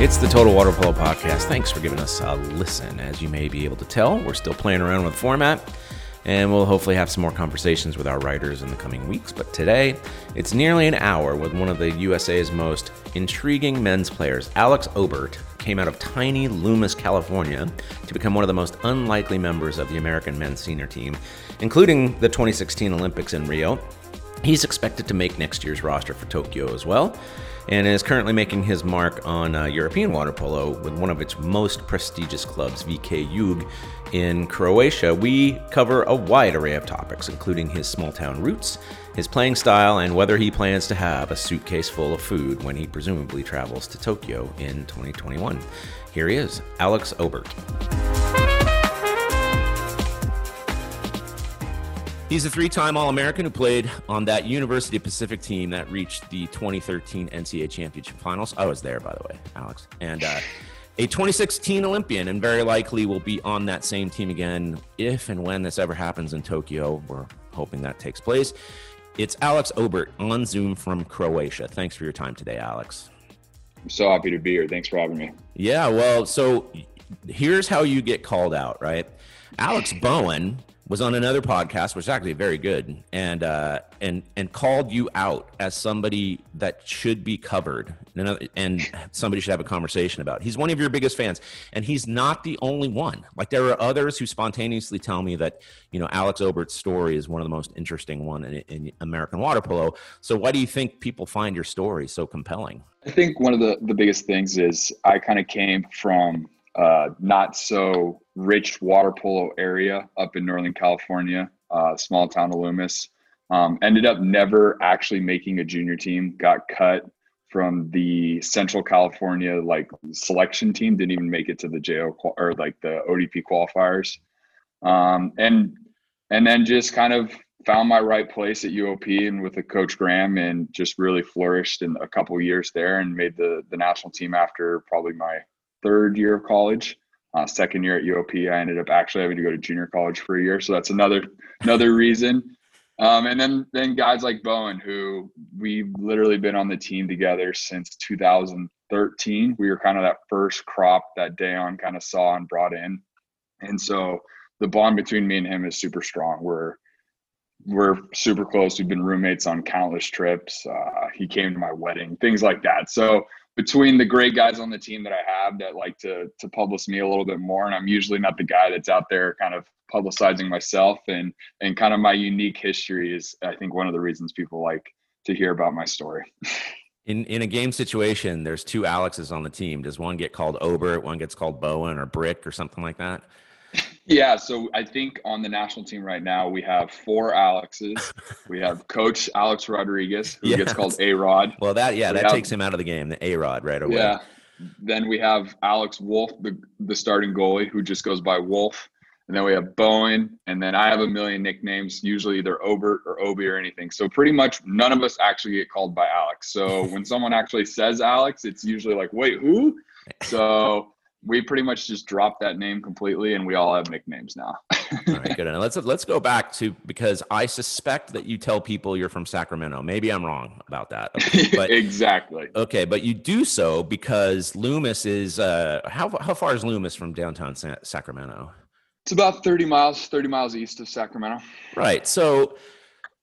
It's the Total Water Polo Podcast. Thanks for giving us a listen. As you may be able to tell, we're still playing around with format, and we'll hopefully have some more conversations with our writers in the coming weeks. But today, it's nearly an hour with one of the USA's most intriguing men's players. Alex Obert came out of tiny Loomis, California, to become one of the most unlikely members of the American men's senior team, including the 2016 Olympics in Rio. He's expected to make next year's roster for Tokyo as well and is currently making his mark on uh, European water polo with one of its most prestigious clubs, VK Jug, in Croatia. We cover a wide array of topics, including his small town roots, his playing style, and whether he plans to have a suitcase full of food when he presumably travels to Tokyo in 2021. Here he is, Alex Obert. He's a three time All American who played on that University of Pacific team that reached the 2013 NCAA Championship Finals. I was there, by the way, Alex. And uh, a 2016 Olympian, and very likely will be on that same team again if and when this ever happens in Tokyo. We're hoping that takes place. It's Alex Obert on Zoom from Croatia. Thanks for your time today, Alex. I'm so happy to be here. Thanks for having me. Yeah, well, so here's how you get called out, right? Alex Bowen was on another podcast, which is actually very good, and uh, and and called you out as somebody that should be covered, and somebody should have a conversation about. He's one of your biggest fans, and he's not the only one. Like there are others who spontaneously tell me that you know Alex Obert's story is one of the most interesting one in, in American water polo. So why do you think people find your story so compelling? I think one of the the biggest things is I kind of came from uh, not so rich water polo area up in Northern California, uh, small town of Loomis. Um, ended up never actually making a junior team. Got cut from the Central California like selection team. Didn't even make it to the JO or like the ODP qualifiers. Um, and and then just kind of found my right place at UOP and with the coach Graham and just really flourished in a couple years there and made the the national team after probably my third year of college. Uh, second year at UOP, I ended up actually having to go to junior college for a year, so that's another another reason. Um, and then then guys like Bowen, who we've literally been on the team together since 2013. We were kind of that first crop that Dejan kind of saw and brought in, and so the bond between me and him is super strong. We're we're super close. We've been roommates on countless trips. Uh, he came to my wedding, things like that. So between the great guys on the team that I have that like to to publish me a little bit more, and I'm usually not the guy that's out there kind of publicizing myself and and kind of my unique history is I think one of the reasons people like to hear about my story. In in a game situation, there's two Alexes on the team. Does one get called Ober? one gets called Bowen or Brick or something like that? Yeah, so I think on the national team right now we have four Alexes. we have Coach Alex Rodriguez, who yes. gets called A Rod. Well, that yeah, we that have, takes him out of the game, the A Rod right away. Yeah. Then we have Alex Wolf, the the starting goalie, who just goes by Wolf. And then we have Bowen, and then I have a million nicknames, usually either Obert or Obi or anything. So pretty much none of us actually get called by Alex. So when someone actually says Alex, it's usually like, wait, who? So we pretty much just dropped that name completely and we all have nicknames now. all right, good. And let's let's go back to because I suspect that you tell people you're from Sacramento. Maybe I'm wrong about that. But exactly. Okay, but you do so because Loomis is uh how how far is Loomis from downtown Sa- Sacramento? It's about 30 miles, 30 miles east of Sacramento. Right. So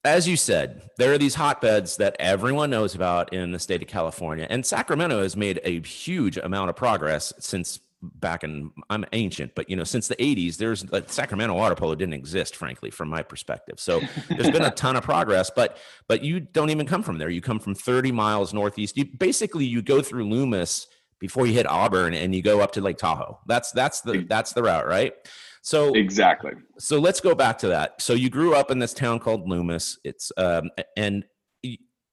as you said, there are these hotbeds that everyone knows about in the state of California, and Sacramento has made a huge amount of progress since back in I'm ancient, but you know, since the 80s, there's like Sacramento water polo didn't exist, frankly, from my perspective. So there's been a ton of progress, but but you don't even come from there. You come from 30 miles northeast. You basically you go through Loomis before you hit Auburn and you go up to Lake Tahoe. That's that's the that's the route, right? So exactly. So let's go back to that. So you grew up in this town called Loomis. It's um and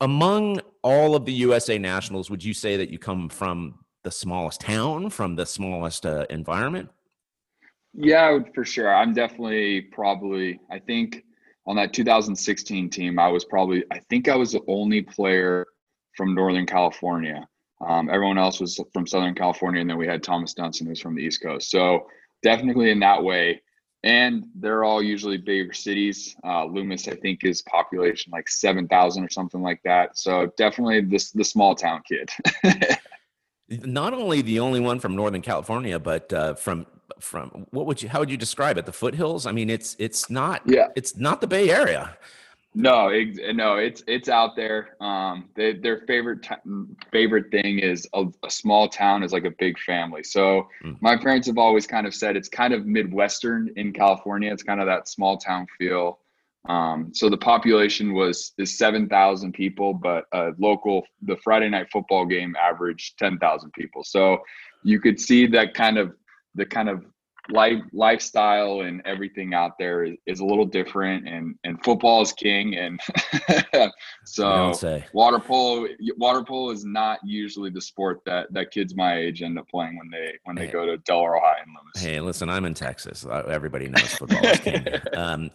among all of the USA nationals, would you say that you come from the smallest town from the smallest uh, environment? Yeah, for sure. I'm definitely probably, I think on that 2016 team, I was probably, I think I was the only player from Northern California. Um, everyone else was from Southern California, and then we had Thomas Dunstan, who's from the East Coast. So definitely in that way. And they're all usually bigger cities. Uh, Loomis, I think, is population like 7,000 or something like that. So definitely this the small town kid. not only the only one from Northern California, but uh, from from what would you how would you describe it? The foothills? I mean, it's it's not yeah, it's not the Bay Area. No, it, no, it's it's out there. Um, they, their favorite t- favorite thing is a, a, small town is like a big family. So mm. my parents have always kind of said it's kind of midwestern in California. It's kind of that small town feel. Um, so the population was is seven thousand people, but uh, local the Friday night football game averaged ten thousand people. So you could see that kind of the kind of life lifestyle and everything out there is, is a little different and and football is king and so water polo water polo is not usually the sport that that kids my age end up playing when they when they hey. go to Del Oro High in Loomis. Hey, listen, I'm in Texas. Everybody knows football is king. um,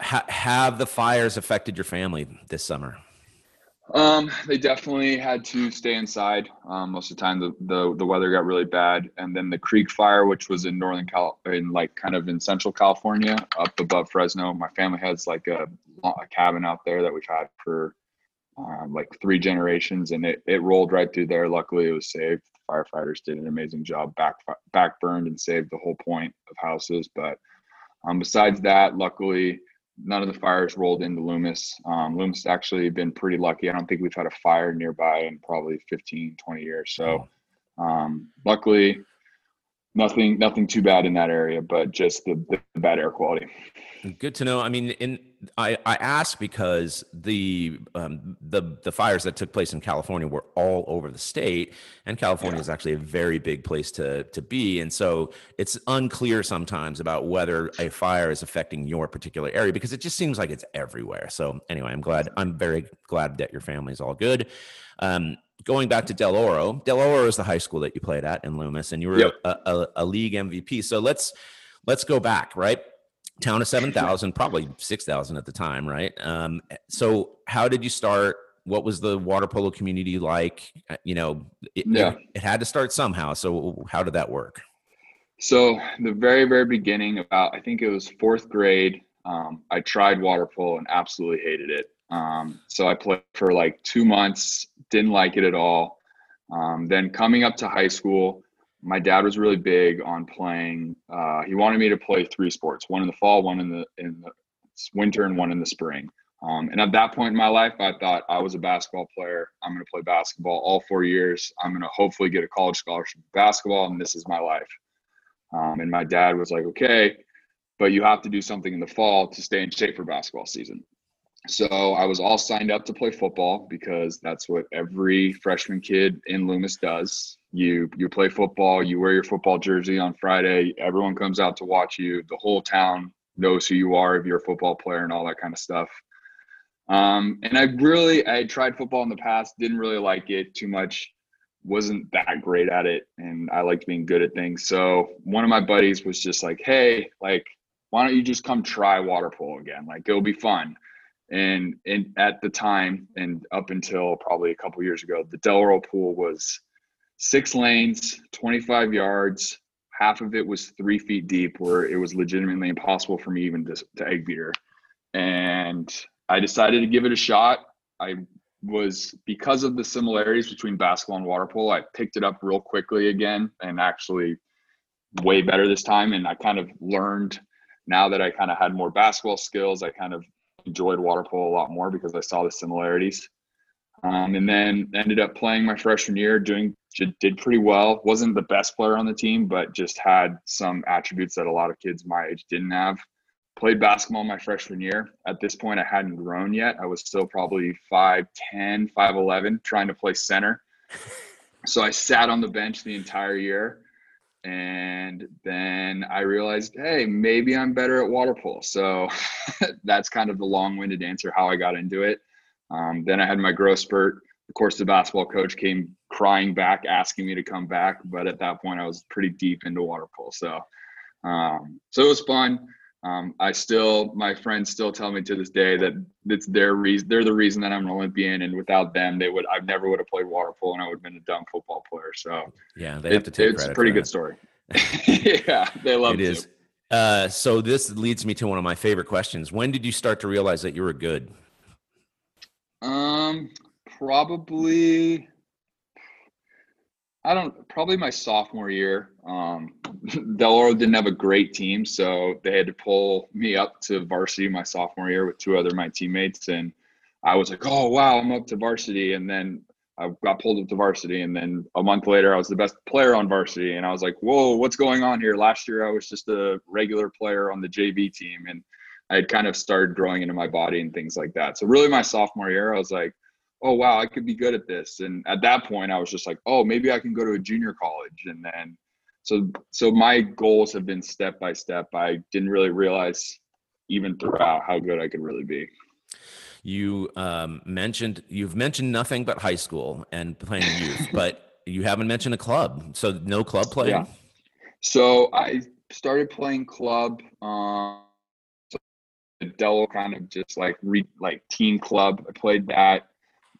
ha- have the fires affected your family this summer? Um, they definitely had to stay inside. Um, most of the time, the, the the weather got really bad, and then the Creek Fire, which was in Northern Cal, in like kind of in Central California, up above Fresno. My family has like a, a cabin out there that we've had for um, like three generations, and it it rolled right through there. Luckily, it was saved. The firefighters did an amazing job, back back burned and saved the whole point of houses. But um, besides that, luckily none of the fires rolled into Loomis. Um, Loomis actually been pretty lucky. I don't think we've had a fire nearby in probably 15, 20 years. So um, luckily, nothing nothing too bad in that area, but just the, the bad air quality. Good to know. I mean, in I, I ask because the um, the the fires that took place in California were all over the state, and California yeah. is actually a very big place to to be, and so it's unclear sometimes about whether a fire is affecting your particular area because it just seems like it's everywhere. So anyway, I'm glad. I'm very glad that your family is all good. Um, going back to Del Oro, Del Oro is the high school that you played at in Loomis, and you were yep. a, a, a league MVP. So let's let's go back, right? Town of 7,000, probably 6,000 at the time, right? Um, so how did you start? What was the water polo community like? Uh, you know, it, yeah. it, it had to start somehow. So how did that work? So the very, very beginning, about I think it was fourth grade, um, I tried water polo and absolutely hated it. Um, so I played for like two months, didn't like it at all. Um, then coming up to high school, my dad was really big on playing. Uh, he wanted me to play three sports: one in the fall, one in the in the winter, and one in the spring. Um, and at that point in my life, I thought I was a basketball player. I'm going to play basketball all four years. I'm going to hopefully get a college scholarship in basketball, and this is my life. Um, and my dad was like, "Okay, but you have to do something in the fall to stay in shape for basketball season." So I was all signed up to play football because that's what every freshman kid in Loomis does. You you play football, you wear your football jersey on Friday, everyone comes out to watch you. The whole town knows who you are if you're a football player and all that kind of stuff. Um, and I really I tried football in the past, didn't really like it too much, wasn't that great at it, and I liked being good at things. So one of my buddies was just like, "Hey, like, why don't you just come try water polo again? Like, it'll be fun." And and at the time, and up until probably a couple years ago, the Del Oro pool was six lanes, 25 yards. Half of it was three feet deep, where it was legitimately impossible for me even to, to egg beater. And I decided to give it a shot. I was because of the similarities between basketball and water polo. I picked it up real quickly again, and actually way better this time. And I kind of learned now that I kind of had more basketball skills. I kind of enjoyed water polo a lot more because I saw the similarities. Um, and then ended up playing my freshman year, doing did pretty well. wasn't the best player on the team, but just had some attributes that a lot of kids my age didn't have. Played basketball my freshman year. At this point, I hadn't grown yet. I was still probably 5'10, 5'11, trying to play center. So I sat on the bench the entire year and then I realized, hey, maybe I'm better at water polo. So that's kind of the long-winded answer how I got into it. Um, then I had my growth spurt. Of course, the basketball coach came crying back, asking me to come back. But at that point, I was pretty deep into water polo. So, um, so it was fun. Um, I still, my friends still tell me to this day that it's their reason. They're the reason that I'm an Olympian, and without them, they would. I never would have played water polo, and I would have been a dumb football player. So yeah, they have to take. Credit It's a pretty good story. yeah, they love it. It is. Uh, so this leads me to one of my favorite questions. When did you start to realize that you were good? Um, probably I don't probably my sophomore year. Um, Del Oro didn't have a great team, so they had to pull me up to varsity my sophomore year with two other my teammates, and I was like, "Oh wow, I'm up to varsity!" And then I got pulled up to varsity, and then a month later, I was the best player on varsity, and I was like, "Whoa, what's going on here?" Last year, I was just a regular player on the JV team, and I had kind of started growing into my body and things like that. So really, my sophomore year, I was like, "Oh wow, I could be good at this." And at that point, I was just like, "Oh, maybe I can go to a junior college." And then, so so my goals have been step by step. I didn't really realize even throughout how good I could really be. You um, mentioned you've mentioned nothing but high school and playing youth, but you haven't mentioned a club. So no club playing. Yeah. So I started playing club. Um, so kind of just like re, like team club. I played that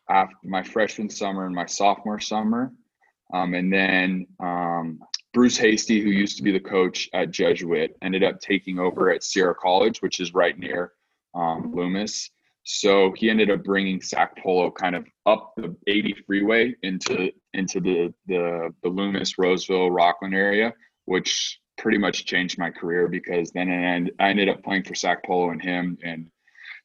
after my freshman summer and my sophomore summer, um, and then um, Bruce Hasty, who used to be the coach at Jesuit, ended up taking over at Sierra College, which is right near um, Loomis. So he ended up bringing Sac Polo kind of up the 80 freeway into into the the, the Loomis, Roseville, Rocklin area, which pretty much changed my career because then I ended up playing for Sac Polo and him, and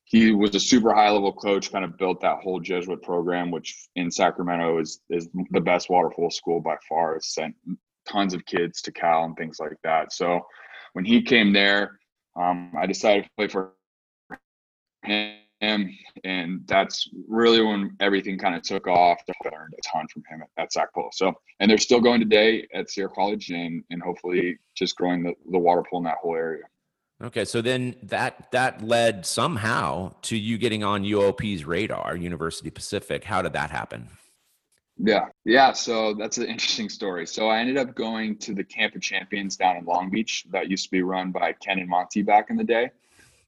he was a super high level coach. Kind of built that whole Jesuit program, which in Sacramento is is the best water polo school by far. Sent tons of kids to Cal and things like that. So when he came there, um, I decided to play for him him, and that's really when everything kind of took off. I learned a ton from him at, at Sac Polo. So, and they're still going today at Sierra College, and and hopefully just growing the, the water polo in that whole area. Okay, so then that that led somehow to you getting on UOP's radar, University Pacific. How did that happen? Yeah, yeah. So that's an interesting story. So I ended up going to the Camp of Champions down in Long Beach that used to be run by Ken and Monte back in the day.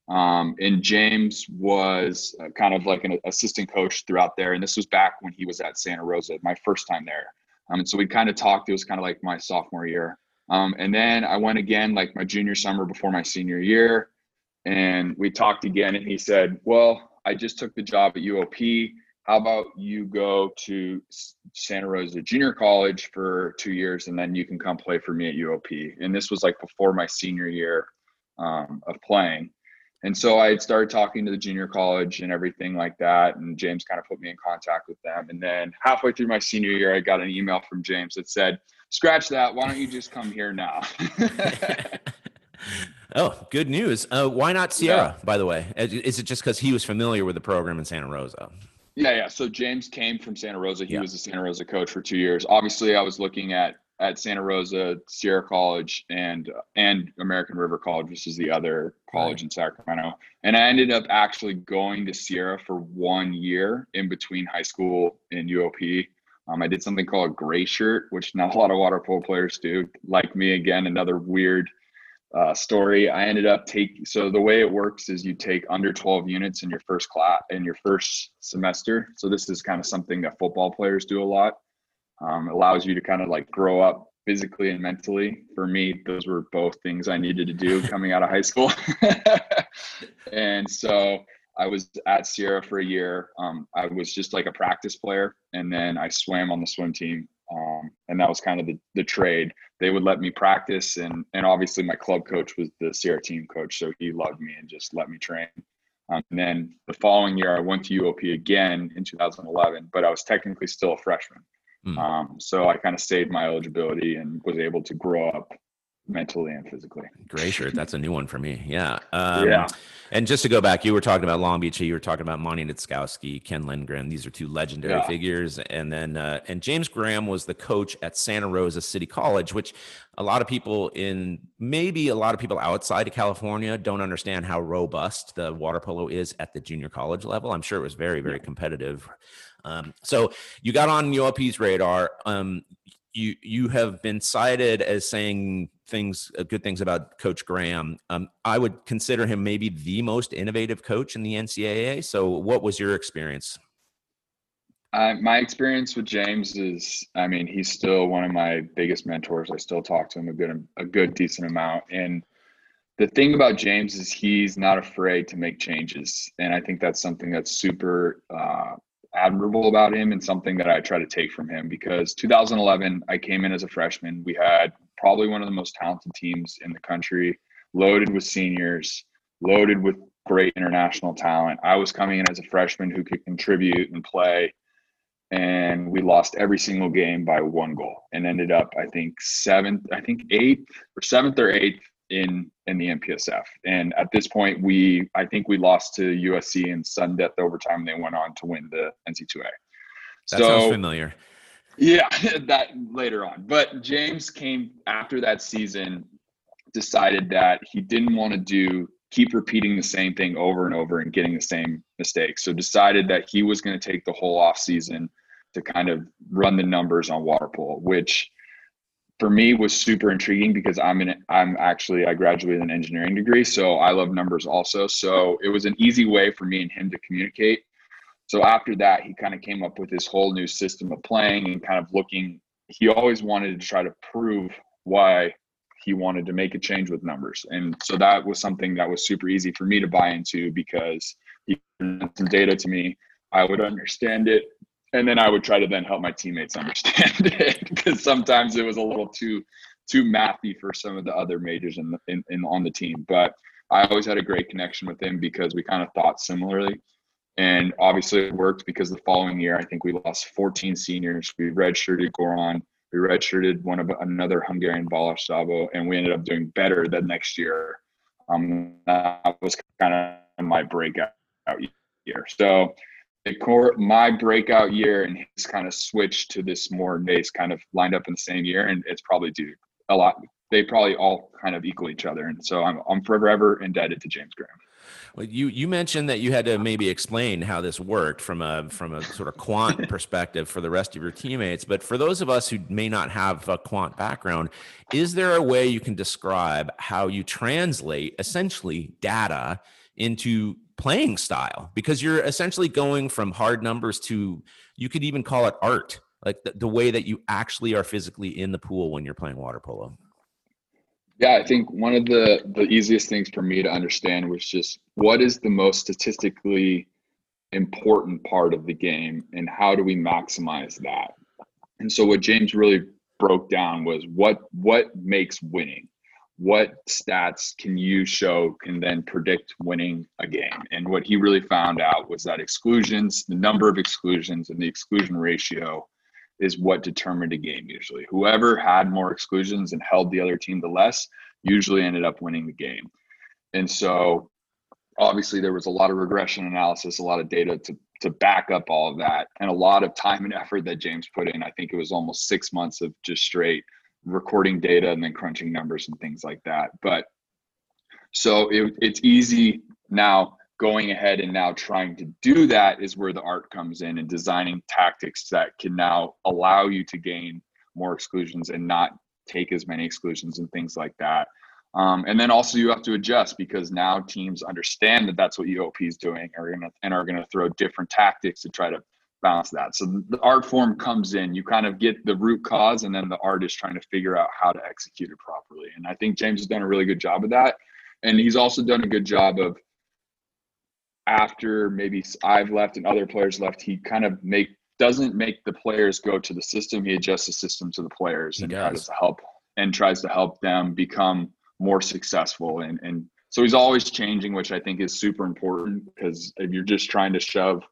Um, and James was uh, kind of like an assistant coach throughout there. And this was back when he was at Santa Rosa, my first time there. Um, and so we kind of talked. It was kind of like my sophomore year. Um, and then I went again, like my junior summer before my senior year. And we talked again. And he said, Well, I just took the job at UOP. How about you go to Santa Rosa Junior College for two years and then you can come play for me at UOP? And this was like before my senior year um, of playing. And so I started talking to the junior college and everything like that. And James kind of put me in contact with them. And then halfway through my senior year, I got an email from James that said, Scratch that. Why don't you just come here now? oh, good news. Uh, why not Sierra, yeah. by the way? Is it just because he was familiar with the program in Santa Rosa? Yeah, yeah. So James came from Santa Rosa. He yeah. was a Santa Rosa coach for two years. Obviously, I was looking at at Santa Rosa, Sierra College, and and American River College, which is the other college right. in Sacramento. And I ended up actually going to Sierra for one year in between high school and UOP. Um, I did something called a gray shirt, which not a lot of water polo players do. Like me, again, another weird uh, story. I ended up taking. So the way it works is you take under 12 units in your first class in your first semester. So this is kind of something that football players do a lot um, allows you to kind of like grow up physically and mentally. For me, those were both things I needed to do coming out of high school. and so I was at Sierra for a year. Um, I was just like a practice player, and then I swam on the swim team. Um, and that was kind of the, the trade. They would let me practice, and and obviously my club coach was the Sierra team coach, so he loved me and just let me train. Um, and then the following year, I went to UOP again in 2011, but I was technically still a freshman. Mm. Um, so I kind of saved my eligibility and was able to grow up mentally and physically. Gray shirt. That's a new one for me. Yeah. Um, yeah. And just to go back, you were talking about Long Beach. You were talking about Monte Nitzkowski, Ken Lindgren. These are two legendary yeah. figures. And then, uh, and James Graham was the coach at Santa Rosa City College, which a lot of people in maybe a lot of people outside of California don't understand how robust the water polo is at the junior college level. I'm sure it was very, very competitive. Um, so you got on UOP's radar. Um, you you have been cited as saying things uh, good things about Coach Graham. Um, I would consider him maybe the most innovative coach in the NCAA. So, what was your experience? Uh, my experience with James is, I mean, he's still one of my biggest mentors. I still talk to him a good, a good, decent amount. And the thing about James is he's not afraid to make changes, and I think that's something that's super uh, admirable about him and something that I try to take from him because 2011, I came in as a freshman. We had probably one of the most talented teams in the country, loaded with seniors, loaded with great international talent. I was coming in as a freshman who could contribute and play. And we lost every single game by one goal and ended up, I think, seventh, I think eighth or seventh or eighth in in the MPSF. And at this point, we I think we lost to USC in sudden death overtime. They went on to win the NC2A. That so, sounds familiar. Yeah, that later on. But James came after that season, decided that he didn't want to do keep repeating the same thing over and over and getting the same mistakes. So decided that he was going to take the whole off season to kind of run the numbers on water polo, which for me was super intriguing because I'm in I'm actually I graduated an engineering degree, so I love numbers also. So it was an easy way for me and him to communicate. So after that, he kind of came up with this whole new system of playing and kind of looking. He always wanted to try to prove why he wanted to make a change with numbers, and so that was something that was super easy for me to buy into because he presented some data to me. I would understand it and then I would try to then help my teammates understand it because sometimes it was a little too too mathy for some of the other majors in, the, in, in on the team. But I always had a great connection with him because we kind of thought similarly. And obviously it worked because the following year I think we lost 14 seniors. We redshirted Goran, we redshirted one of another Hungarian Balázs Szabó, and we ended up doing better the next year. Um, that was kind of my breakout year. So the core my breakout year and his kind of switched to this more base kind of lined up in the same year and it's probably due a lot they probably all kind of equal each other and so i'm, I'm forever indebted to james graham well, you you mentioned that you had to maybe explain how this worked from a from a sort of quant perspective for the rest of your teammates. But for those of us who may not have a quant background, is there a way you can describe how you translate essentially data into playing style because you're essentially going from hard numbers to you could even call it art like the, the, way that you actually are physically in the pool when you're playing water polo. Yeah i think one of the the easiest things for me to understand was just what is the most statistically important part of the game and how do we maximize that? And so what james really broke down was what what makes winning what stats can you show can then predict winning a game? And what he really found out was that exclusions, the number of exclusions and the exclusion ratio is what determined a game usually. Whoever had more exclusions and held the other team the less usually ended up winning the game. And so obviously there was a lot of regression analysis, a lot of data to to back up all of that and a lot of time and effort that James put in. I think it was almost 6 months of just straight recording data and then crunching numbers and things like that. But so it, it's easy now going ahead and now trying to do that is where the art comes in and designing tactics that can now allow you to gain more exclusions and not take as many exclusions and things like that. Um, and then also you have to adjust because now teams understand that that's what UOP is doing gonna, and are going to throw different tactics to try to balance that. So the art form comes in, you kind of get the root cause, and then the artist trying to figure out how to execute it properly. And I think James has done a really good job of that. And he's also done a good job of after maybe I've left and other players left, he kind of make doesn't make the players go to the system. He adjusts the system to the players he and does. tries to help and tries to help them become more successful. And and so he's always changing, which I think is super important because if you're just trying to shove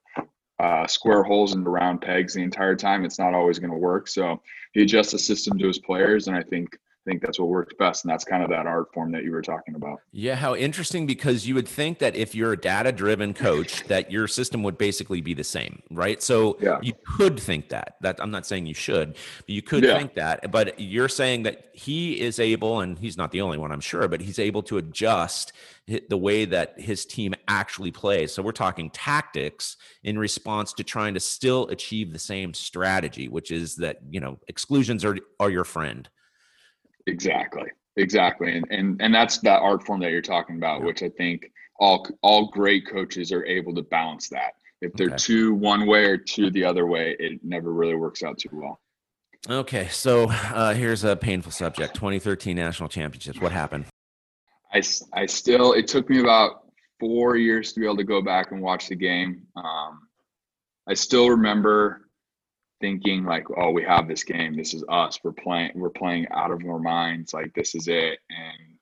uh, square holes into round pegs the entire time, it's not always going to work. So he adjusts the system to his players, and I think think that's what works best, and that's kind of that art form that you were talking about. Yeah, how interesting because you would think that if you're a data-driven coach, that your system would basically be the same, right? So yeah. you could think that. That I'm not saying you should, but you could yeah. think that. But you're saying that he is able, and he's not the only one, I'm sure, but he's able to adjust the way that his team actually plays. So we're talking tactics in response to trying to still achieve the same strategy, which is that you know exclusions are are your friend. Exactly, exactly, and and and that's that art form that you're talking about, yeah. which I think all all great coaches are able to balance that. If they're okay. too one way or too the other way, it never really works out too well. Okay, so uh, here's a painful subject: 2013 national championships. What happened? I, I still, it took me about four years to be able to go back and watch the game. Um, I still remember thinking like, oh, we have this game. This is us. We're playing. We're playing out of our minds. Like this is it. And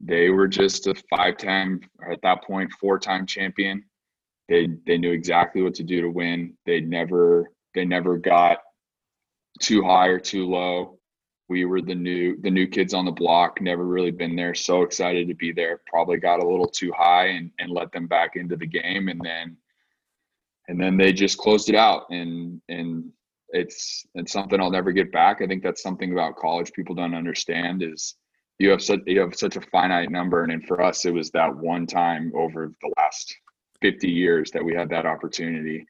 they were just a five-time, at that point, four-time champion. They they knew exactly what to do to win. They never they never got too high or too low. We were the new the new kids on the block, never really been there. So excited to be there. Probably got a little too high and, and let them back into the game. And then and then they just closed it out and and it's it's something I'll never get back. I think that's something about college people don't understand is you have such you have such a finite number and, and for us it was that one time over the last 50 years that we had that opportunity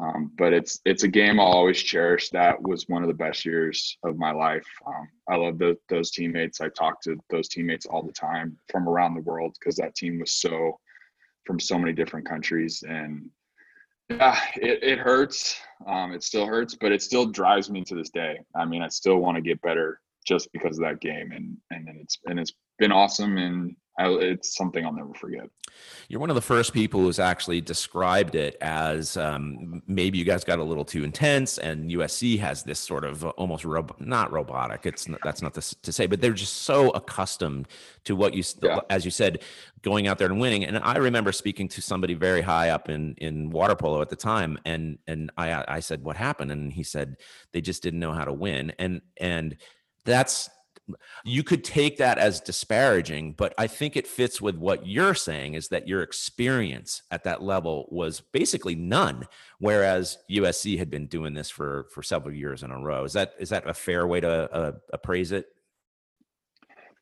um, but it's it's a game I'll always cherish. That was one of the best years of my life. Um, I love the, those teammates. I talk to those teammates all the time from around the world because that team was so from so many different countries. And yeah, it, it hurts. Um, it still hurts, but it still drives me to this day. I mean, I still want to get better just because of that game. And and it's and it's been awesome. And I, it's something I'll never forget. You're one of the first people who's actually described it as um, maybe you guys got a little too intense, and USC has this sort of almost not robotic. It's not, that's not the, to say, but they're just so accustomed to what you, yeah. as you said, going out there and winning. And I remember speaking to somebody very high up in in water polo at the time, and and I I said, "What happened?" And he said, "They just didn't know how to win." And and that's you could take that as disparaging, but I think it fits with what you're saying is that your experience at that level was basically none, whereas USC had been doing this for for several years in a row. Is that is that a fair way to uh, appraise it?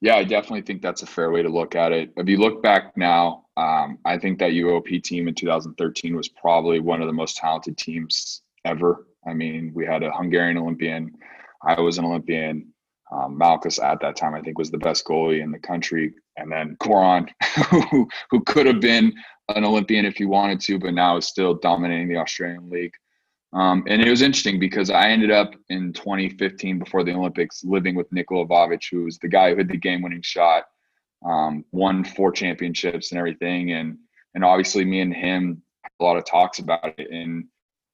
Yeah, I definitely think that's a fair way to look at it. If you look back now, um, I think that UOP team in 2013 was probably one of the most talented teams ever. I mean, we had a Hungarian Olympian. I was an Olympian. Um, Malkus at that time, I think, was the best goalie in the country. And then Goran, who, who could have been an Olympian if he wanted to, but now is still dominating the Australian League. Um, and it was interesting because I ended up in 2015 before the Olympics living with Nikola Vavic, who was the guy who had the game winning shot, um, won four championships and everything. And, and obviously, me and him a lot of talks about it. And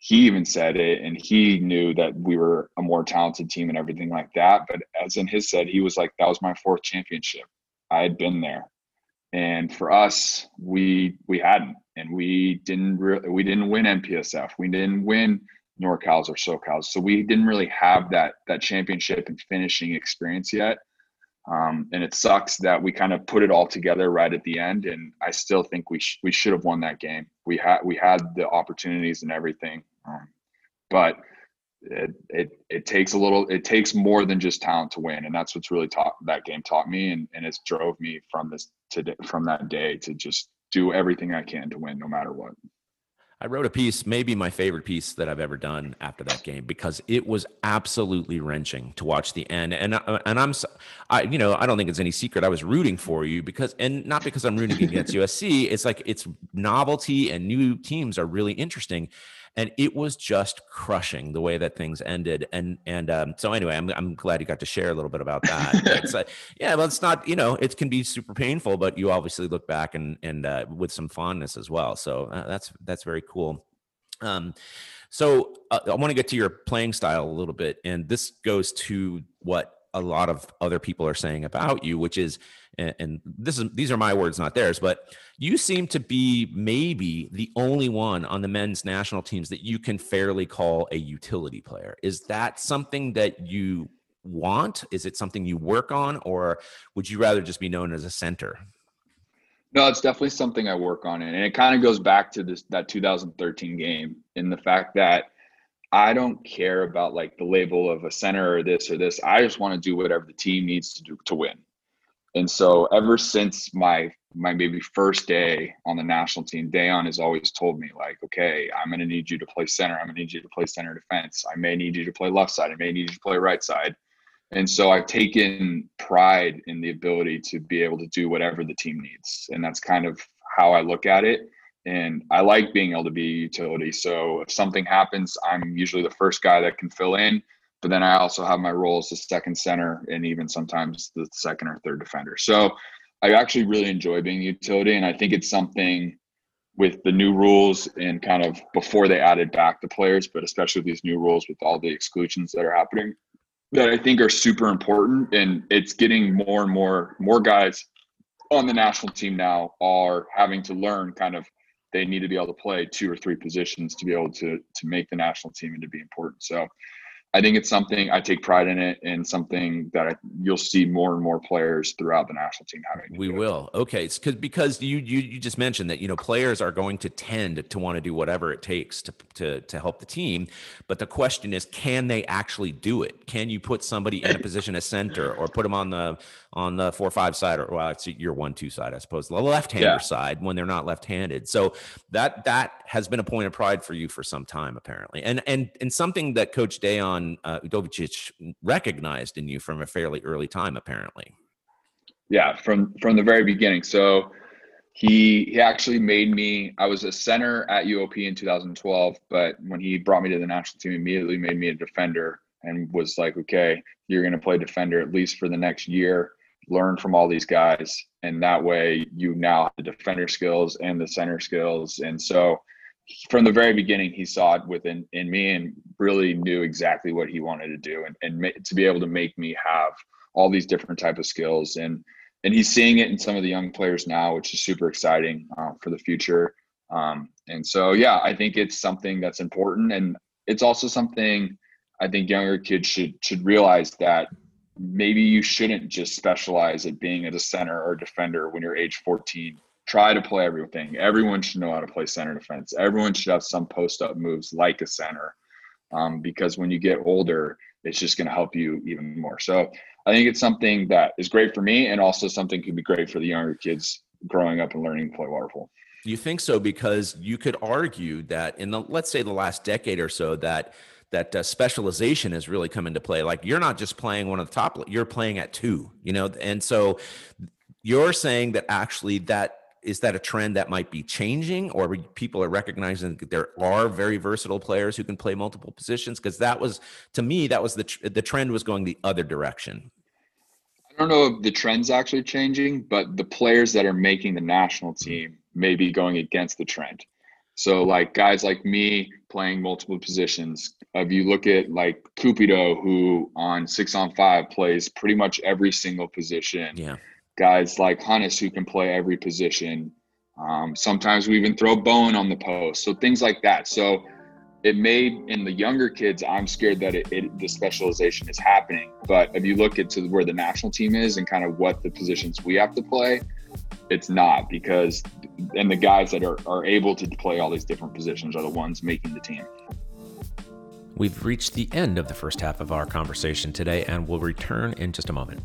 he even said it and he knew that we were a more talented team and everything like that. But as in his said he was like that was my fourth championship. I had been there. And for us we we hadn't. And we didn't re- we didn't win MPSF we didn't win norcals or socals. So we didn't really have that that championship and finishing experience yet. Um, and it sucks that we kind of put it all together right at the end and i still think we sh- we should have won that game. We had we had the opportunities and everything um, but it, it it takes a little it takes more than just talent to win and that's what's really taught that game taught me and, and it's drove me from this today from that day to just do everything i can to win no matter what I wrote a piece, maybe my favorite piece that I've ever done after that game, because it was absolutely wrenching to watch the end. And uh, and I'm, I you know, I don't think it's any secret I was rooting for you because, and not because I'm rooting against USC. It's like it's novelty and new teams are really interesting and it was just crushing the way that things ended. And and um, so anyway, I'm I'm glad you got to share a little bit about that. uh, yeah, well, it's not you know it can be super painful, but you obviously look back and and uh, with some fondness as well. So uh, that's that's very cool. Um, so uh, I want to get to your playing style a little bit, and this goes to what a lot of other people are saying about you, which is, and, this is these are my words, not theirs, but you seem to be maybe the only one on the men's national teams that you can fairly call a utility player. Is that something that you want? Is it something you work on, or would you rather just be known as a center? No, it's definitely something I work on, and it kind of goes back to this that 2013 game in the fact that I don't care about like the label of a center or this or this. I just want to do whatever the team needs to do to win. And so ever since my my maybe first day on the national team, Dejan has always told me like, okay, I'm going to need you to play center. I'm going to need you to play center defense. I may need you to play left side. I may need you to play right side. And so I've taken pride in the ability to be able to do whatever the team needs. And that's kind of how I look at it and I like being able to be utility. So if something happens, I'm usually the first guy that can fill in. But then I also have my role as the second center and even sometimes the second or third defender. So I actually really enjoy being a utility, and I think it's something with the new rules and kind of before they added back the players, but especially these new rules with all the exclusions that are happening that I think are super important. And it's getting more and more, more guys on the national team now are having to learn kind of they need to be able to play two or three positions to be able to to make the national team and to be important. So I think it's something I take pride in it and something that I, you'll see more and more players throughout the national team having. We will. Okay, it's because because you, you you just mentioned that you know players are going to tend to want to do whatever it takes to to to help the team, but the question is, can they actually do it? Can you put somebody in a position as center or put them on the on the four five side or well it's your one two side i suppose the left-hander yeah. side when they're not left-handed so that that has been a point of pride for you for some time apparently and and and something that coach Dejan uh, Udovicic recognized in you from a fairly early time apparently. Yeah from from the very beginning. So he he actually made me i was a center at uop in 2012 but when he brought me to the national team immediately made me a defender and was like okay you're going to play defender at least for the next year. Learn from all these guys. And that way you now have the defender skills and the center skills. And so from the very beginning he saw it within in me and really knew exactly what he wanted to do and, and ma- to be able to make me have all these different type of skills. And and he's seeing it in some of the young players now which is super exciting uh, for the future. Um, and so yeah i think it's something that's important. And it's also something i think younger kids should should realize that maybe you shouldn't just specialize at being a center or defender when you're age 14 try to play everything. Everyone should know how to play center defense. Everyone should have some post up moves like a center um, because when you get older it's just going to help you even more. So i think it's something that is great for me and also something could be great for the younger kids growing up and learning to play water polo you think so because you could argue that in the let's say the last decade or so that that uh, specialization has really come into play. Like you're not just playing one of the top, you're playing at two, you know, and so you're saying that actually that is that a trend that might be changing or people are recognizing that there are very versatile players who can play multiple positions because that was to me that was the the trend was going the other direction i don't know if the trend's actually changing but the players that are making the national hmm. team may be going against the trend so like guys like me playing multiple positions. If you look at like Cupido, who on six on five plays pretty much every single position. Yeah. Guys like Hannes who can play every position. Um, sometimes we even throw Bowen on the post. So things like that. So it made in the younger kids, I'm scared that it, it, the specialization is happening. But if you look at to where the national team is and kind of what the positions we have to play, it's not because and the guys that are, are able to play all these different positions are the ones making the team. We've reached the end of the first half of our conversation today, and we'll return in just a moment.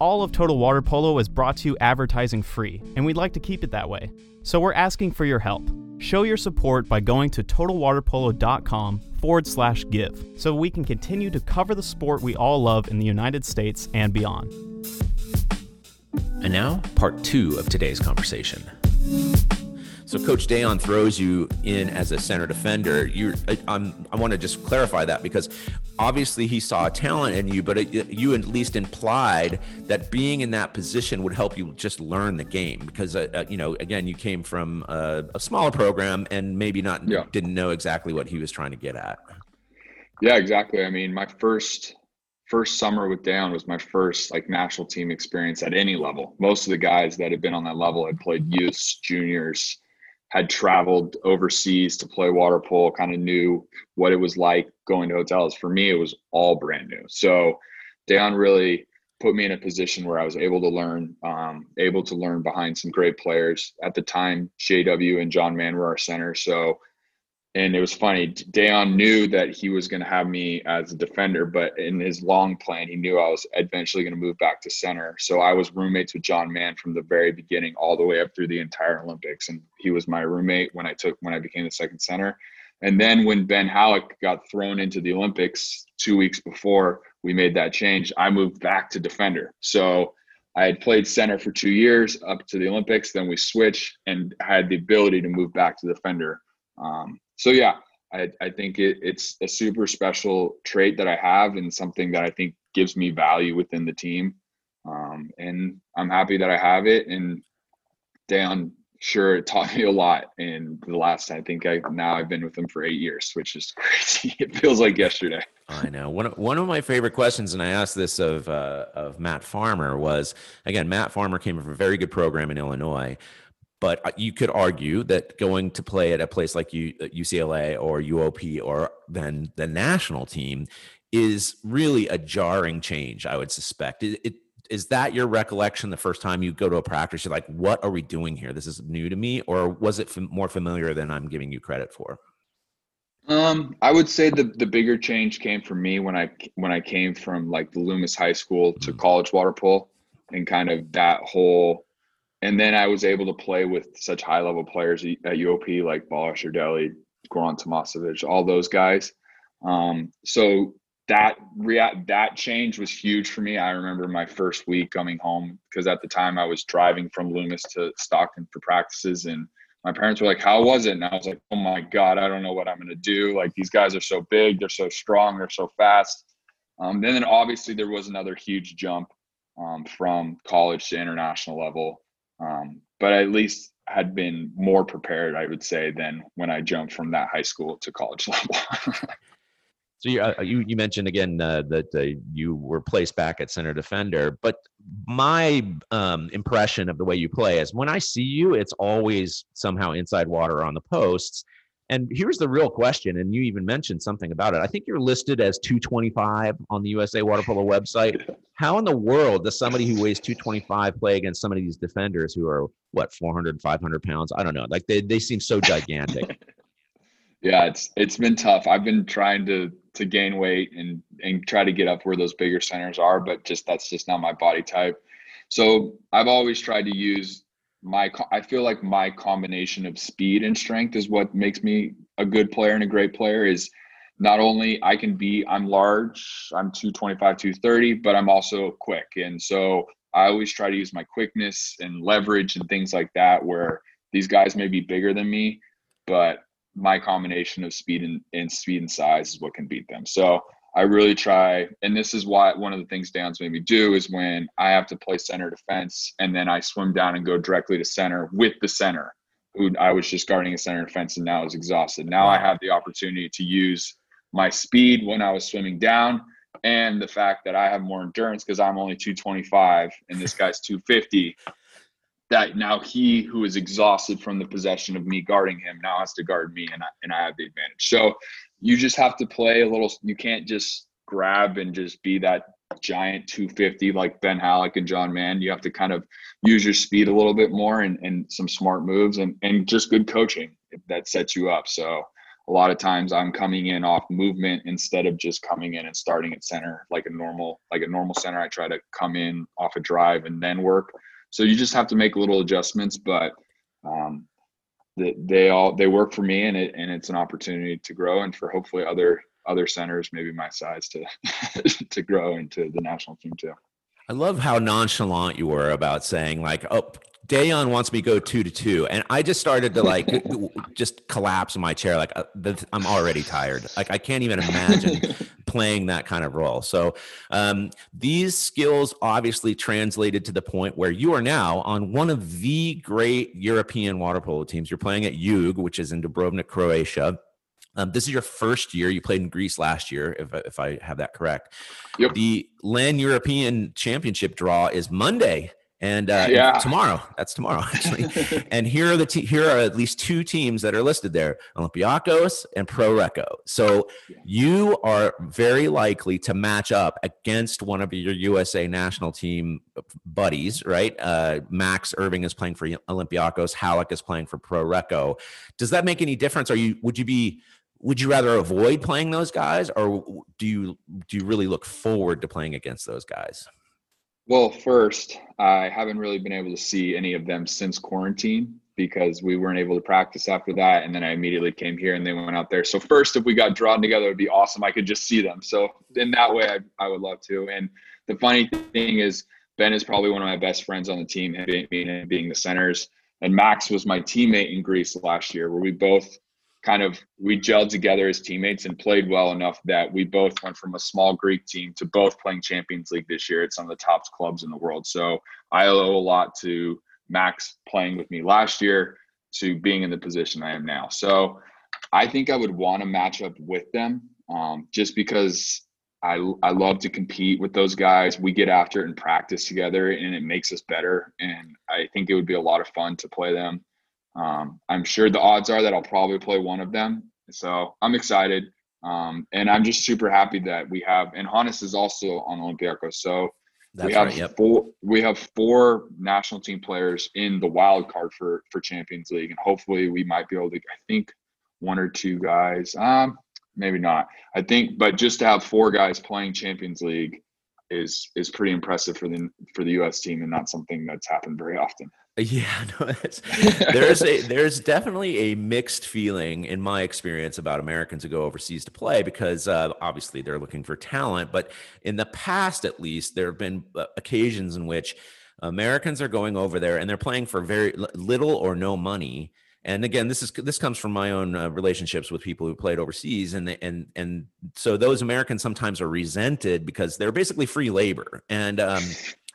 All of Total Water Polo is brought to you advertising free, and we'd like to keep it that way. So we're asking for your help. Show your support by going to totalwaterpolo.com forward slash give so we can continue to cover the sport we all love in the United States and beyond. And now, part two of today's conversation. So, Coach Dejan throws you in as a center defender. You, I, I want to just clarify that because obviously he saw a talent in you, but it, you at least implied that being in that position would help you just learn the game. Because, uh, uh, you know, again, you came from a, a smaller program and maybe not yeah. didn't know exactly what he was trying to get at. Yeah, exactly. I mean, my first first summer with Dejan was my first like national team experience at any level. Most of the guys that had been on that level had played youths, juniors, had traveled overseas to play water polo, kind of knew what it was like going to hotels. For me, it was all brand new. So Dejan really put me in a position where I was able to learn, um, able to learn behind some great players. At the time, JW and John Mann were our center. So and it was funny. Dejan knew that he was going to have me as a defender, but in his long plan, he knew I was eventually going to move back to center. So I was roommates with John Mann from the very beginning, all the way up through the entire Olympics, and he was my roommate when I took when I became the second center. And then when Ben Hallock got thrown into the Olympics two weeks before we made that change, I moved back to defender. So I had played center for two years up to the Olympics. Then we switched and had the ability to move back to defender. Um, so yeah, I, I think it, it's a super special trait that I have and something that I think gives me value within the team. Um, and I'm happy that I have it. And Dejan Sure, it taught me a lot. In the last, I think I now I've been with them for eight years, which is crazy. It feels like yesterday. I know. One of, one of my favorite questions, and I asked this of uh, of Matt Farmer, was again, Matt Farmer came from a very good program in Illinois, but uh, you could argue that going to play at a place like UCLA uh, or UOP or then the national team is really a jarring change. I would suspect it, it is that your recollection the first time you go to a practice you're like what are we doing here this is new to me or was it more familiar than i'm giving you credit for um i would say the the bigger change came for me when i when i came from like the loomis high school to mm-hmm. college water polo and kind of that whole and then i was able to play with such high level players at uop like Balazs Erdelyi, Goran Tomasevic, all those guys um, so that react that change was huge for me. I remember my first week coming home because at the time I was driving from Loomis to Stockton for practices and my parents were like, How was it? And I was like, Oh my God, I don't know what I'm gonna do. Like these guys are so big, they're so strong, they're so fast. Um, and then obviously there was another huge jump um, from college to international level. Um, but at least had been more prepared, I would say, than when I jumped from that high school to college level. So you, uh, you, you mentioned again uh, that uh, you were placed back at center defender, but my um, impression of the way you play is when I see you, it's always somehow inside water on the posts. And here's the real question, and you even mentioned something about it. I think you're listed as 225 on the USA Water Polo website. How in the world does somebody who weighs 225 play against some of these defenders who are what 400, 500 pounds? I don't know. Like they, they seem so gigantic. yeah, it's it's been tough. I've been trying to to gain weight and and try to get up where those bigger centers are, but just that's just not my body type. So I've always tried to use my I feel like my combination of speed and strength is what makes me a good player and a great player is not only I can be I'm large, I'm 225, 230, but I'm also quick. And so I always try to use my quickness and leverage and things like that where these guys may be bigger than me, but my combination of speed and, and speed and size is what can beat them. So I really try, and this is why one of the things Dejan's made me do is when I have to play center defense and then I swim down and go directly to center with the center, who I was just guarding a center defense and now is exhausted. Now I have the opportunity to use my speed when I was swimming down and the fact that I have more endurance because I'm only 225 and this guy's 250 that now he who is exhausted from the possession of me guarding him now has to guard me and I, and I have the advantage. So you just have to play a little you can't just grab and just be that giant 250 like Ben Hallock and John Mann. You have to kind of use your speed a little bit more and, and some smart moves and, and just good coaching that sets you up. So a lot of times I'm coming in off movement instead of just coming in and starting at center like a normal like a normal center. I try to come in off a drive and then work. So you just have to make little adjustments, but um, they, they all they work for me, and it and it's an opportunity to grow, and for hopefully other other centers, maybe my size, to to grow into the national team too. I love how nonchalant you were about saying like, "Oh, Dejan wants me to go two to two, and I just started to like just collapse in my chair. Like uh, I'm already tired. Like I can't even imagine playing that kind of role. So um, these skills obviously translated to the point where you are now on one of the great European water polo teams. You're playing at Jug, which is in Dubrovnik, Croatia. Um, this is your first year. You played in Greece last year, if, if I have that correct. Yep. The LEN European Championship draw is Monday and uh, yeah. tomorrow that's tomorrow actually. And here are the te- here are at least two teams that are listed there olympiacos and pro recco so you are very likely to match up against one of your usa national team buddies right? Uh, max irving is playing for olympiacos hallock is playing for pro recco does that make any difference? Are you would you be would you rather avoid playing those guys or do you do you really look forward to playing against those guys well, first, I haven't really been able to see any of them since quarantine because we weren't able to practice after that. And then I immediately came here and they went out there. So, first, if we got drawn together, it would be awesome. I could just see them. So, in that way, I, I would love to. And the funny thing is, Ben is probably one of my best friends on the team, being, being the centers. And Max was my teammate in Greece last year, where we both kind of we gelled together as teammates and played well enough that we both went from a small Greek team to both playing Champions League this year at some of the top clubs in the world. So I owe a lot to Max playing with me last year to being in the position I am now. So I think I would want to match up with them um, just because I, I love to compete with those guys. We get after it and practice together, and it makes us better. And I think it would be a lot of fun to play them. Um, I'm sure the odds are that I'll probably play one of them. So I'm excited. Um, and I'm just super happy that we have, and Hannes is also on Olympiacos. So That's we have right, yep. four, we have four national team players in the wild card for, for Champions League. And hopefully we might be able to, I think one or two guys, um, maybe not. I think, but just to have four guys playing Champions League is is pretty impressive for the for the U.S. team, and not something that's happened very often. Yeah, no, there's a there's definitely a mixed feeling in my experience about Americans who go overseas to play because uh, obviously they're looking for talent, but in the past, at least, there have been uh, occasions in which Americans are going over there and they're playing for very little or no money and again this is this comes from my own uh, relationships with people who played overseas and and and so those americans sometimes are resented because they're basically free labor. And um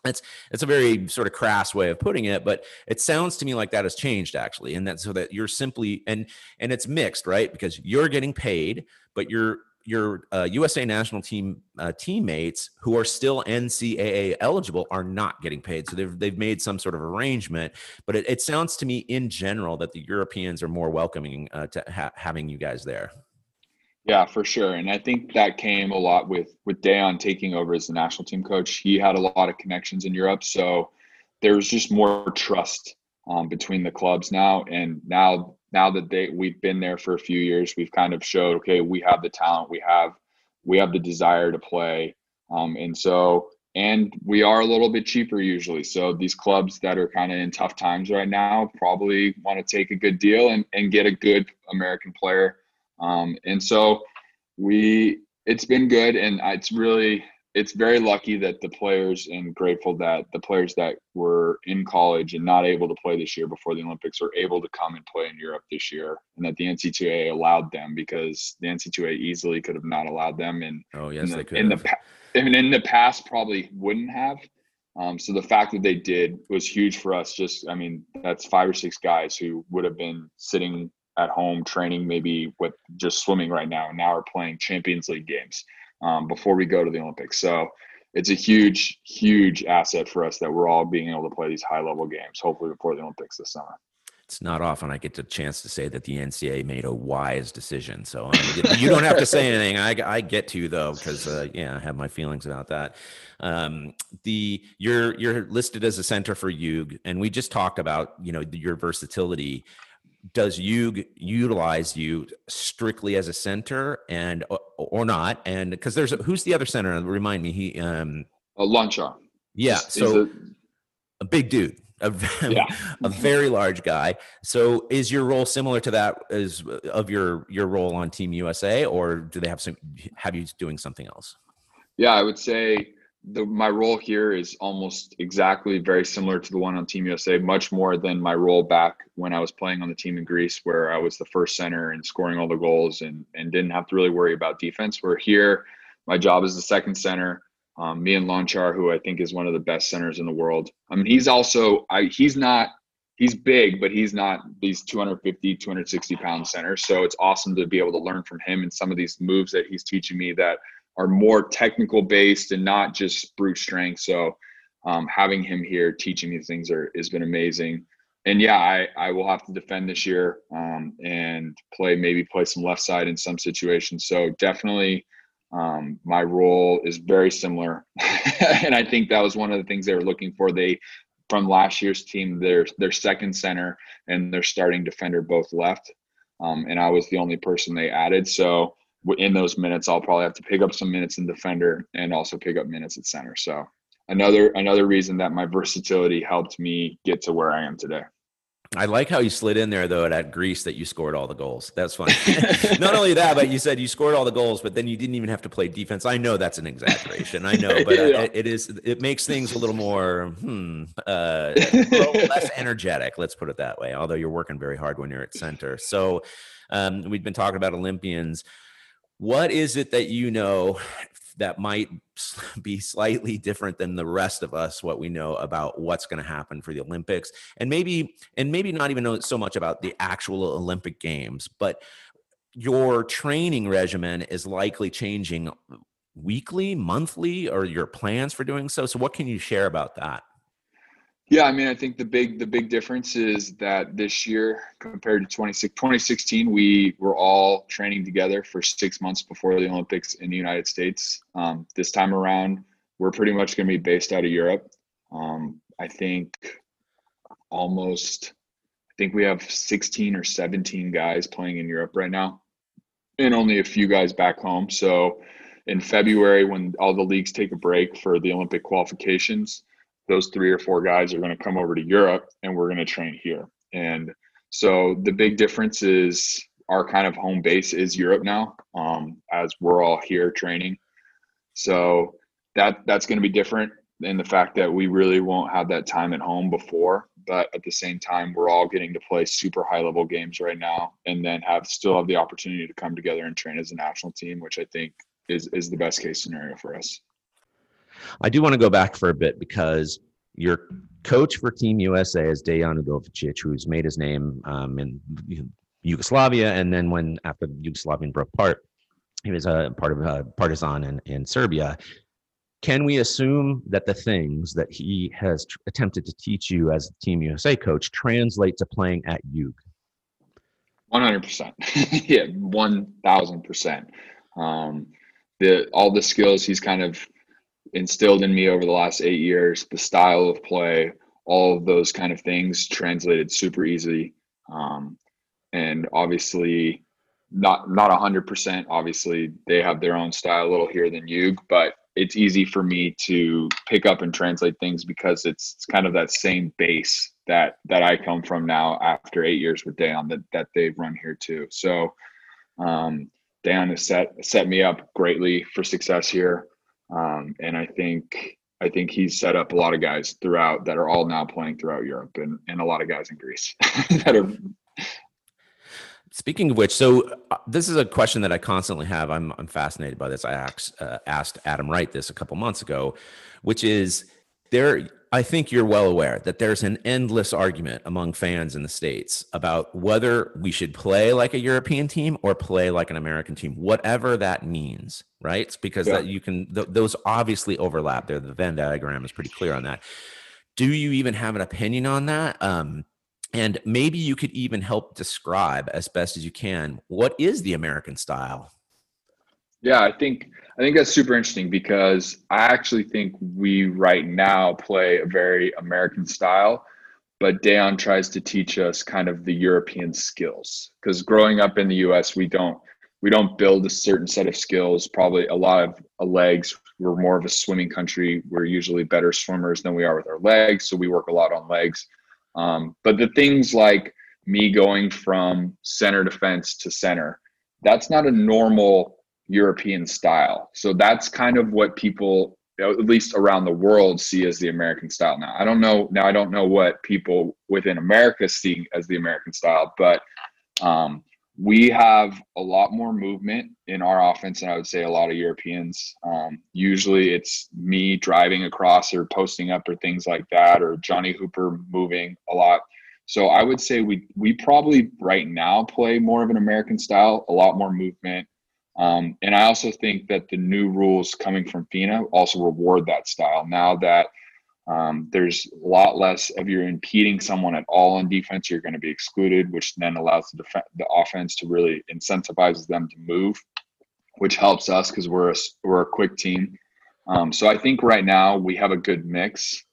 it's it's a very sort of crass way of putting it but it sounds to me like that has changed actually and that so that you're simply and and it's mixed right? Because you're getting paid but you're your uh, USA national team uh, teammates who are still NCAA eligible are not getting paid. So they've, they've made some sort of arrangement. But it, it sounds to me in general that the Europeans are more welcoming uh, to ha- having you guys there. Yeah, for sure. And I think that came a lot with with Dejan taking over as the national team coach. He had a lot of connections in Europe, so there's just more trust um, between the clubs now. And now now that they we've been there for a few years, we've kind of showed okay, we have the talent, we have we have the desire to play, um, and so and we are a little bit cheaper usually. So these clubs that are kind of in tough times right now probably want to take a good deal and and get a good American player, um, and so we it's been good and it's really it's very lucky that the players and grateful that the players that were in college and not able to play this year before the Olympics are able to come and play in Europe this year, and that the NCAA allowed them because the NCAA easily could have not allowed them. And oh yes, the, they could. In the and in the past, probably wouldn't have. Um, so the fact that they did was huge for us. Just, I mean, that's five or six guys who would have been sitting at home training, maybe with just swimming right now, and now are playing Champions League games um, before we go to the Olympics. So it's a huge, huge asset for us that we're all being able to play these high level games, hopefully before the Olympics this summer. It's not often I get the chance to say that the NCAA made a wise decision. So um, you don't have to say anything. I, I get to though because uh, yeah, I have my feelings about that. Um, the you're you're listed as a center for Jug, and we just talked about you know your versatility does you utilize you strictly as a center and or not and because there's a, who's the other center remind me he um a Lonchar. yeah he's, so he's a, a, big dude a, yeah. a very large guy so is your role similar to that as of your your role on team usa or do they have some have you doing something else yeah i would say the my role here is almost exactly very similar to the one on Team USA, much more than my role back when I was playing on the team in Greece, where I was the first center and scoring all the goals and and didn't have to really worry about defense. Where here, my job is the second center. Um, me and Lonchar, who I think is one of the best centers in the world. I mean, he's also I he's not he's big, but he's not these 250, 260 pound centers. So it's awesome to be able to learn from him and some of these moves that he's teaching me that are more technical based and not just brute strength. So um, having him here teaching me things are has been amazing. And yeah, I, I will have to defend this year um, and play maybe play some left side in some situations. So definitely um, my role is very similar. and I think that was one of the things they were looking for. They from last year's team, their their second center and their starting defender both left. Um, and I was the only person they added. So in those minutes, I'll probably have to pick up some minutes in defender and also pick up minutes at center. So another another reason that my versatility helped me get to where I am today. I like how you slid in there though at Greece that you scored all the goals. That's funny. Not only that, but you said you scored all the goals, but then you didn't even have to play defense. I know that's an exaggeration. I know, but uh, yeah. it, it is. It makes things a little more hmm, uh, less energetic. Let's put it that way. Although you're working very hard when you're at center. So um, we've been talking about Olympians what is it that you know that might be slightly different than the rest of us what we know about what's going to happen for the olympics? And maybe and maybe not even know so much about the actual olympic games but your training regimen is likely changing weekly monthly or your plans for doing so. So what can you share about that yeah, I mean, I think the big the big difference is that this year compared to 2016, we were all training together for six months before the Olympics in the United States. Um, this time around, we're pretty much going to be based out of Europe. Um, I think almost, I think we have 16 or 17 guys playing in Europe right now, and only a few guys back home. So, in February, when all the leagues take a break for the Olympic qualifications those three or four guys are going to come over to Europe and we're going to train here. And so the big difference is our kind of home base is Europe now, um, as we're all here training. So that that's going to be different in the fact that we really won't have that time at home before, but at the same time, we're all getting to play super high level games right now, and then have still have the opportunity to come together and train as a national team, which I think is is the best case scenario for us. I do want to go back for a bit because your coach for Team USA is Dejan Udovičić, who's made his name um, in Yugoslavia, and then when after the Yugoslavian broke apart, he was a part of a Partizan in, in Serbia. Can we assume that the things that he has attempted to teach you as Team USA coach translate to playing at Jug? One hundred percent, yeah, one thousand percent. Um, the all the skills he's kind of instilled in me over the last eight years, the style of play, all of those kind of things translated super easy. Um, and obviously, not not a hundred percent. Obviously, they have their own style a little here than you, but it's easy for me to pick up and translate things because it's, it's kind of that same base that that I come from now after eight years with Dejan that that they've run here too. So um, Dejan has set set me up greatly for success here. Um, and I think I think he's set up a lot of guys throughout that are all now playing throughout Europe and, and a lot of guys in Greece that are Speaking of which, so uh, this is a question that I constantly have. I'm, I'm fascinated by this. I asked, uh, asked Adam Wright this a couple months ago, which is there I think you're well aware that there's an endless argument among fans in the States about whether we should play like a European team or play like an American team, whatever that means, right? It's because yeah. that you can, th- those obviously overlap there. The Venn diagram is pretty clear on that. Do you even have an opinion on that? Um, and maybe you could even help describe as best as you can what is the American style? Yeah, I think I think that's super interesting because I actually think we right now play a very American style, but Dejan tries to teach us kind of the European skills. Because growing up in the US, we don't we don't build a certain set of skills. Probably a lot of legs. We're more of a swimming country. We're usually better swimmers than we are with our legs, so we work a lot on legs. Um, but the things like me going from center defense to center, that's not a normal European style. So that's kind of what people, at least around the world, see as the American style. Now, I don't know. Now, I don't know what people within America see as the American style, but um, we have a lot more movement in our offense and I would say a lot of Europeans. Um, usually, it's me driving across or posting up or things like that, or Johnny Hooper moving a lot. So I would say we we probably right now play more of an American style, a lot more movement, um, and I also think that the new rules coming from FINA also reward that style. Now that um, there's a lot less of you're impeding someone at all on defense, you're going to be excluded, which then allows the, def- the offense to really incentivizes them to move, which helps us because we're a, we're a quick team. Um, so I think right now we have a good mix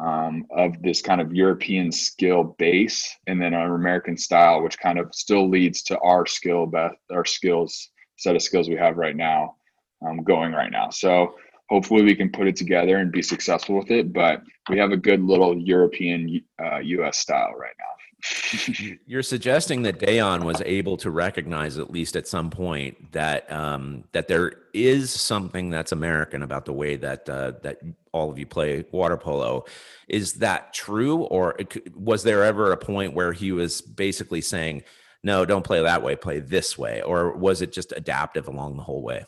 um, of this kind of European skill base and then our American style, which kind of still leads to our skill, best, our skills set of skills we have right now um, going right now. So hopefully we can put it together and be successful with it. But we have a good little European uh, US style right now. You're suggesting that Dejan was able to recognize, at least at some point, that um, that there is something that's American about the way that uh, that all of you play water polo. Is that true, or was there ever a point where he was basically saying? No, don't play that way, play this way? Or was it just adaptive along the whole way?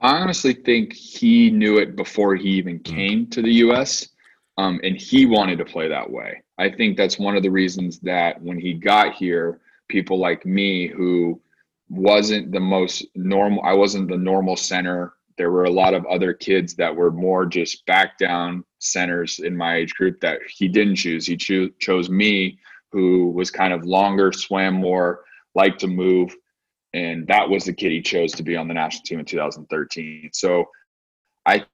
I honestly think he knew it before he even mm. came to the U.S. Um, and he wanted to play that way. I think that's one of the reasons that when he got here, people like me who wasn't the most normal, I wasn't the normal center. There were a lot of other kids that were more just back down centers in my age group that he didn't choose. He cho- chose me, who was kind of longer, swam more, liked to move and that was the kid he chose to be on the national team in 2013. So I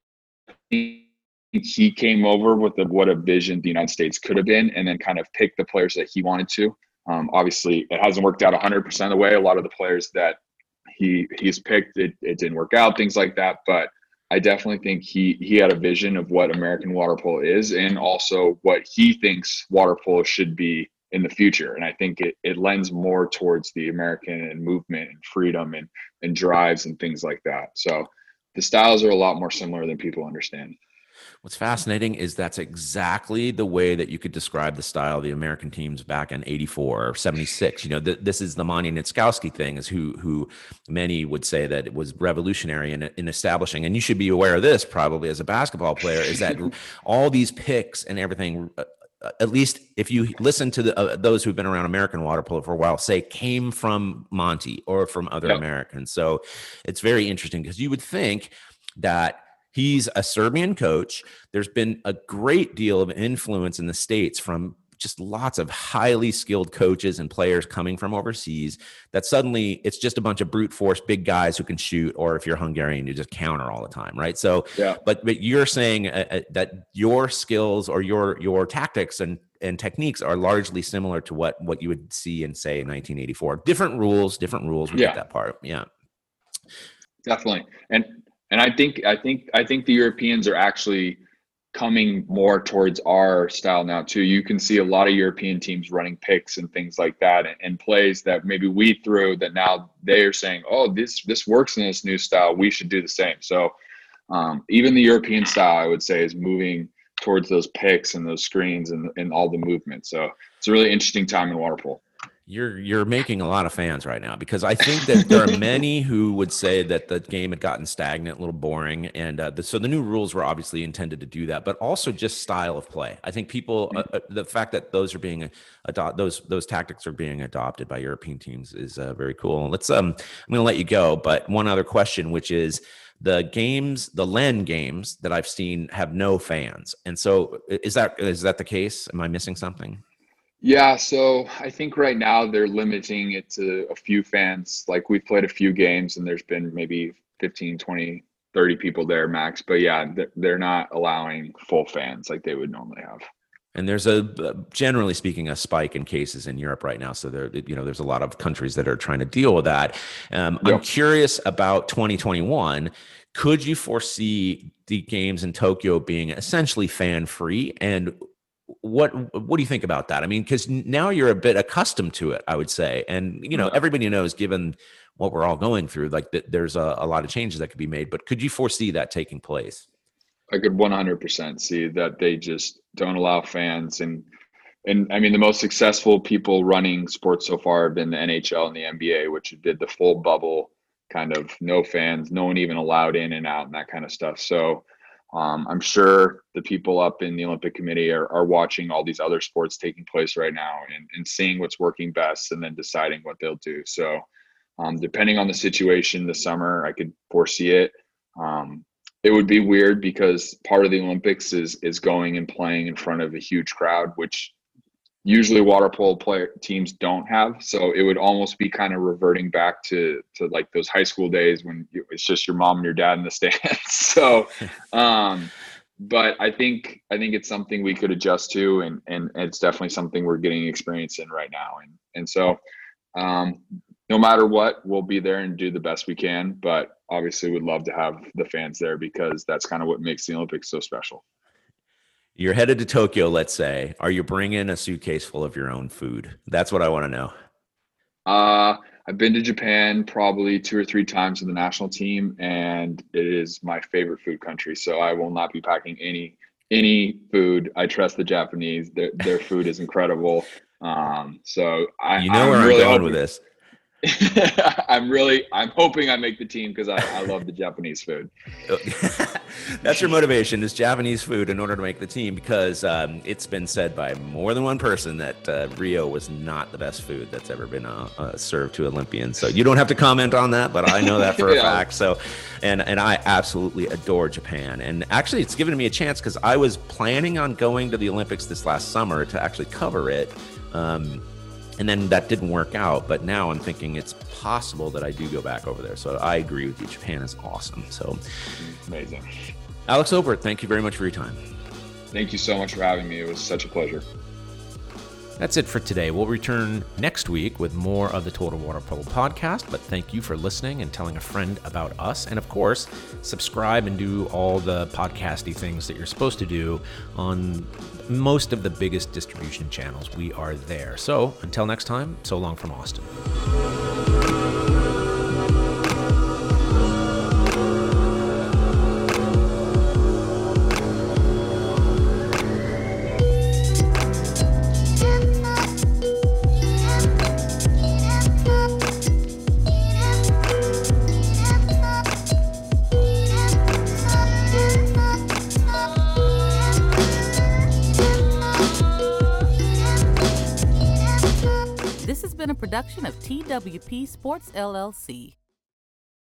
think he came over with a, what a vision the United States could have been, and then kind of picked the players that he wanted to. Um, obviously, it hasn't worked out 100% of the way. A lot of the players that he he's picked, it, it didn't work out, things like that. But I definitely think he he had a vision of what American water polo is, and also what he thinks water polo should be in the future. And I think it, it lends more towards the American and movement and freedom and, and drives and things like that. So the styles are a lot more similar than people understand. What's fascinating is that's exactly the way that you could describe the style of the American teams back in 84 or 76. You know, th- this is the Monte Nitzkowski thing is who, who many would say that it was revolutionary in, in establishing. And you should be aware of this probably as a basketball player is that all these picks and everything uh, at least if you listen to the, uh, those who've been around American water polo for a while, say came from Monte or from other yep. Americans. So it's very interesting because you would think that he's a Serbian coach. There's been a great deal of influence in the states from just lots of highly skilled coaches and players coming from overseas that suddenly it's just a bunch of brute force big guys who can shoot or if you're hungarian you just counter all the time right? So yeah. but but you're saying uh, uh, that your skills or your your tactics and and techniques are largely similar to what what you would see in say 1984 different rules different rules we yeah. get that part yeah. Definitely. And and i think i think i think the europeans are actually coming more towards our style now too. You can see a lot of European teams running picks and things like that, and, and, plays that maybe we threw that now they are saying, "Oh, this this works in this new style. We should do the same." So um, even the European style, I would say, is moving towards those picks and those screens and, and all the movement. So it's a really interesting time in water polo you're you're making a lot of fans right now because I think that there are many who would say that the game had gotten stagnant, a little boring, and uh, the, so the new rules were obviously intended to do that, but also just style of play. I think people, uh, uh the fact that those are being adopted, those those tactics are being adopted by European teams is uh, very cool. Let's um, I'm going to let you go, but one other question, which is the games, the Len games that I've seen have no fans, and so is that is that the case? Am I missing something? Yeah, so I think right now they're limiting it to a few fans. Like we've played a few games and there's been maybe 15, 20, 30 people there max. But yeah, they're not allowing full fans like they would normally have. And there's a generally speaking a spike in cases in Europe right now. So there, you know, there's a lot of countries that are trying to deal with that. Um, yep. I'm curious about 2021. Could you foresee the games in Tokyo being essentially fan free? And what what do you think about that? I mean, because now you're a bit accustomed to it, I would say, and you know, mm-hmm. everybody knows, given what we're all going through, like that there's a, a lot of changes that could be made. But could you foresee that taking place? I could 100% see that they just don't allow fans and and I mean the most successful people running sports so far have been the NHL and the NBA, which did the full bubble kind of no fans, no one even allowed in and out and that kind of stuff. So um, I'm sure the people up in the Olympic Committee are, are watching all these other sports taking place right now and, and seeing what's working best and then deciding what they'll do. So, um, depending on the situation this summer, I could foresee it. Um, it would be weird because part of the Olympics is is going and playing in front of a huge crowd, which usually water polo player teams don't have. So it would almost be kind of reverting back to to like those high school days when it's just your mom and your dad in the stands. so, um, but I think I think it's something we could adjust to, and and it's definitely something we're getting experience in right now. And and so, um, no matter what, we'll be there and do the best we can. But obviously, we'd love to have the fans there because that's kind of what makes the Olympics so special. You're headed to Tokyo, let's say. Are you bringing a suitcase full of your own food? That's what I want to know. Uh, I've been to Japan probably two or three times with the national team, and it is my favorite food country. So I will not be packing any any food. I trust the Japanese; their their food is incredible. Um, so I you know I'm where really I'm going hoping, with this. I'm really, I'm hoping I make the team because I, I love the Japanese food. That's your motivation is Japanese food in order to make the team because um, it's been said by more than one person that uh, Rio was not the best food that's ever been uh, uh, served to Olympians. So you don't have to comment on that, but I know that for yeah. a fact. So, and and I absolutely adore Japan. And actually, it's given me a chance because I was planning on going to the Olympics this last summer to actually cover it. Um, and then that didn't work out. But now I'm thinking it's possible that I do go back over there. So I agree with you. Japan is awesome. So amazing. Alex Obert, thank you very much for your time. Thank you so much for having me. It was such a pleasure. That's it for today. We'll return next week with more of the Total Water Polo podcast. But thank you for listening and telling a friend about us. And of course, subscribe and do all the podcasty things that you're supposed to do on most of the biggest distribution channels. We are there. So until next time, so long from Austin. Production of TWP Sports LLC.